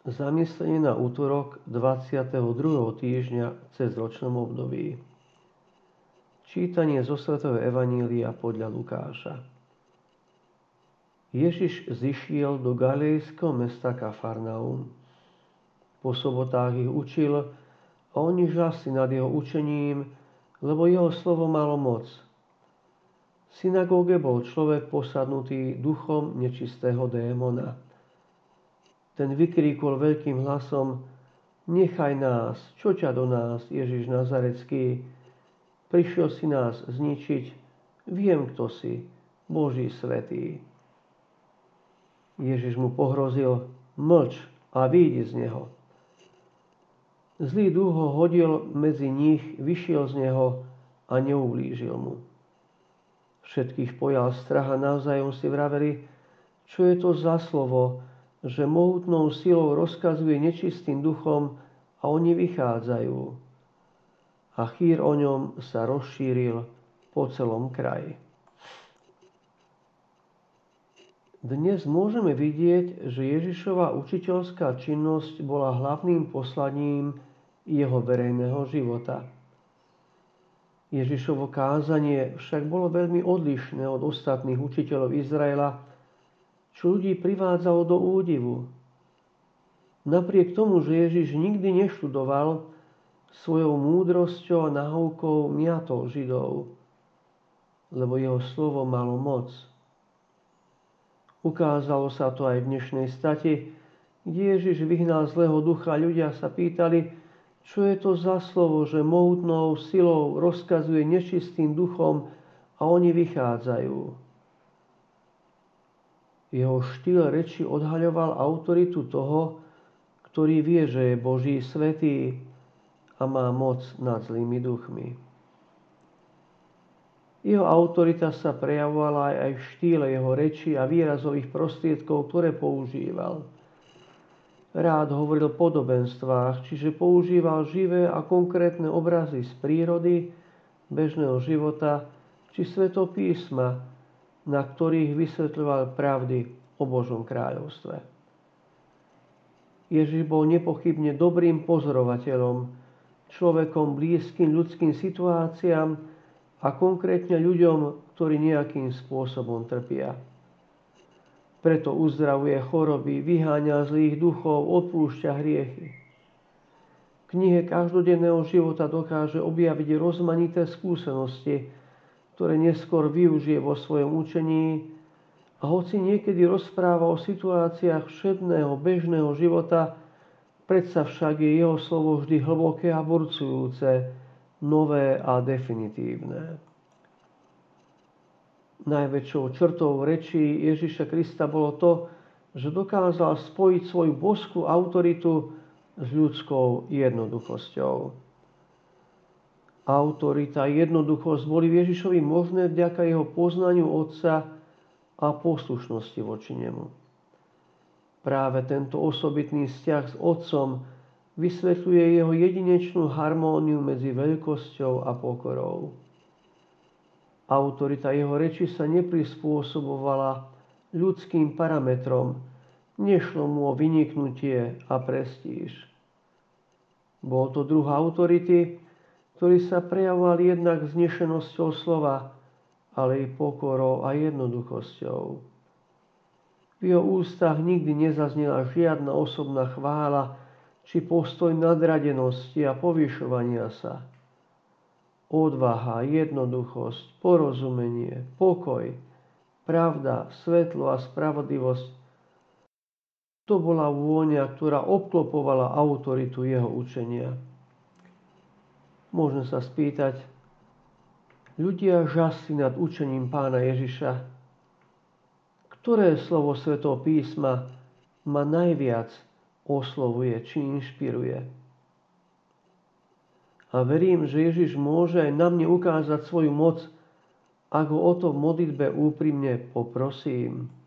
Zamyslenie na útorok 22. týždňa cez ročnom období. Čítanie zo svätého Evanília podľa Lukáša. Ježiš zišiel do galilejského mesta Kafarnaum. Po sobotách ich učil a oni žasli nad jeho učením, lebo jeho slovo malo moc. V synagóge bol človek posadnutý duchom nečistého démona ten vykríkol veľkým hlasom, nechaj nás, čo ťa do nás, Ježiš Nazarecký, prišiel si nás zničiť, viem, kto si, Boží svetý. Ježiš mu pohrozil, mlč a výjdi z neho. Zlý duch ho hodil medzi nich, vyšiel z neho a neublížil mu. Všetkých pojal strach a navzájom si vraveli, čo je to za slovo, že mohutnou silou rozkazuje nečistým duchom a oni vychádzajú. A chýr o ňom sa rozšíril po celom kraji. Dnes môžeme vidieť, že Ježišova učiteľská činnosť bola hlavným poslaním jeho verejného života. Ježišovo kázanie však bolo veľmi odlišné od ostatných učiteľov Izraela, čo ľudí privádzalo do údivu. Napriek tomu, že Ježiš nikdy neštudoval, svojou múdrosťou a nahoukou miatol Židov, lebo jeho slovo malo moc. Ukázalo sa to aj v dnešnej state, kde Ježiš vyhnal zlého ducha. Ľudia sa pýtali, čo je to za slovo, že mohutnou silou rozkazuje nečistým duchom a oni vychádzajú. Jeho štýl reči odhaľoval autoritu toho, ktorý vie, že je Boží svetý a má moc nad zlými duchmi. Jeho autorita sa prejavovala aj v štýle jeho reči a výrazových prostriedkov, ktoré používal. Rád hovoril o podobenstvách, čiže používal živé a konkrétne obrazy z prírody, bežného života či svetopísma, na ktorých vysvetľoval pravdy o Božom kráľovstve. Ježiš bol nepochybne dobrým pozorovateľom, človekom blízkym ľudským situáciám a konkrétne ľuďom, ktorí nejakým spôsobom trpia. Preto uzdravuje choroby, vyháňa zlých duchov, odpúšťa hriechy. V knihe každodenného života dokáže objaviť rozmanité skúsenosti, ktoré neskôr využije vo svojom učení a hoci niekedy rozpráva o situáciách všedného, bežného života, predsa však je jeho slovo vždy hlboké a burcujúce, nové a definitívne. Najväčšou črtou rečí Ježiša Krista bolo to, že dokázal spojiť svoju boskú autoritu s ľudskou jednoduchosťou autorita, jednoduchosť boli Ježišovi možné vďaka jeho poznaniu Otca a poslušnosti voči nemu. Práve tento osobitný vzťah s Otcom vysvetľuje jeho jedinečnú harmóniu medzi veľkosťou a pokorou. Autorita jeho reči sa neprispôsobovala ľudským parametrom, nešlo mu o vyniknutie a prestíž. Bol to druh autority, ktorý sa prejavoval jednak znešenosťou slova, ale i pokorou a jednoduchosťou. V jeho ústach nikdy nezaznela žiadna osobná chvála či postoj nadradenosti a povyšovania sa. Odvaha, jednoduchosť, porozumenie, pokoj, pravda, svetlo a spravodlivosť to bola vôňa, ktorá obklopovala autoritu jeho učenia. Môžem sa spýtať, ľudia žasli nad učením pána Ježiša. Ktoré slovo Svetého písma ma najviac oslovuje či inšpiruje? A verím, že Ježiš môže aj na mne ukázať svoju moc, ak ho o to v modlitbe úprimne poprosím.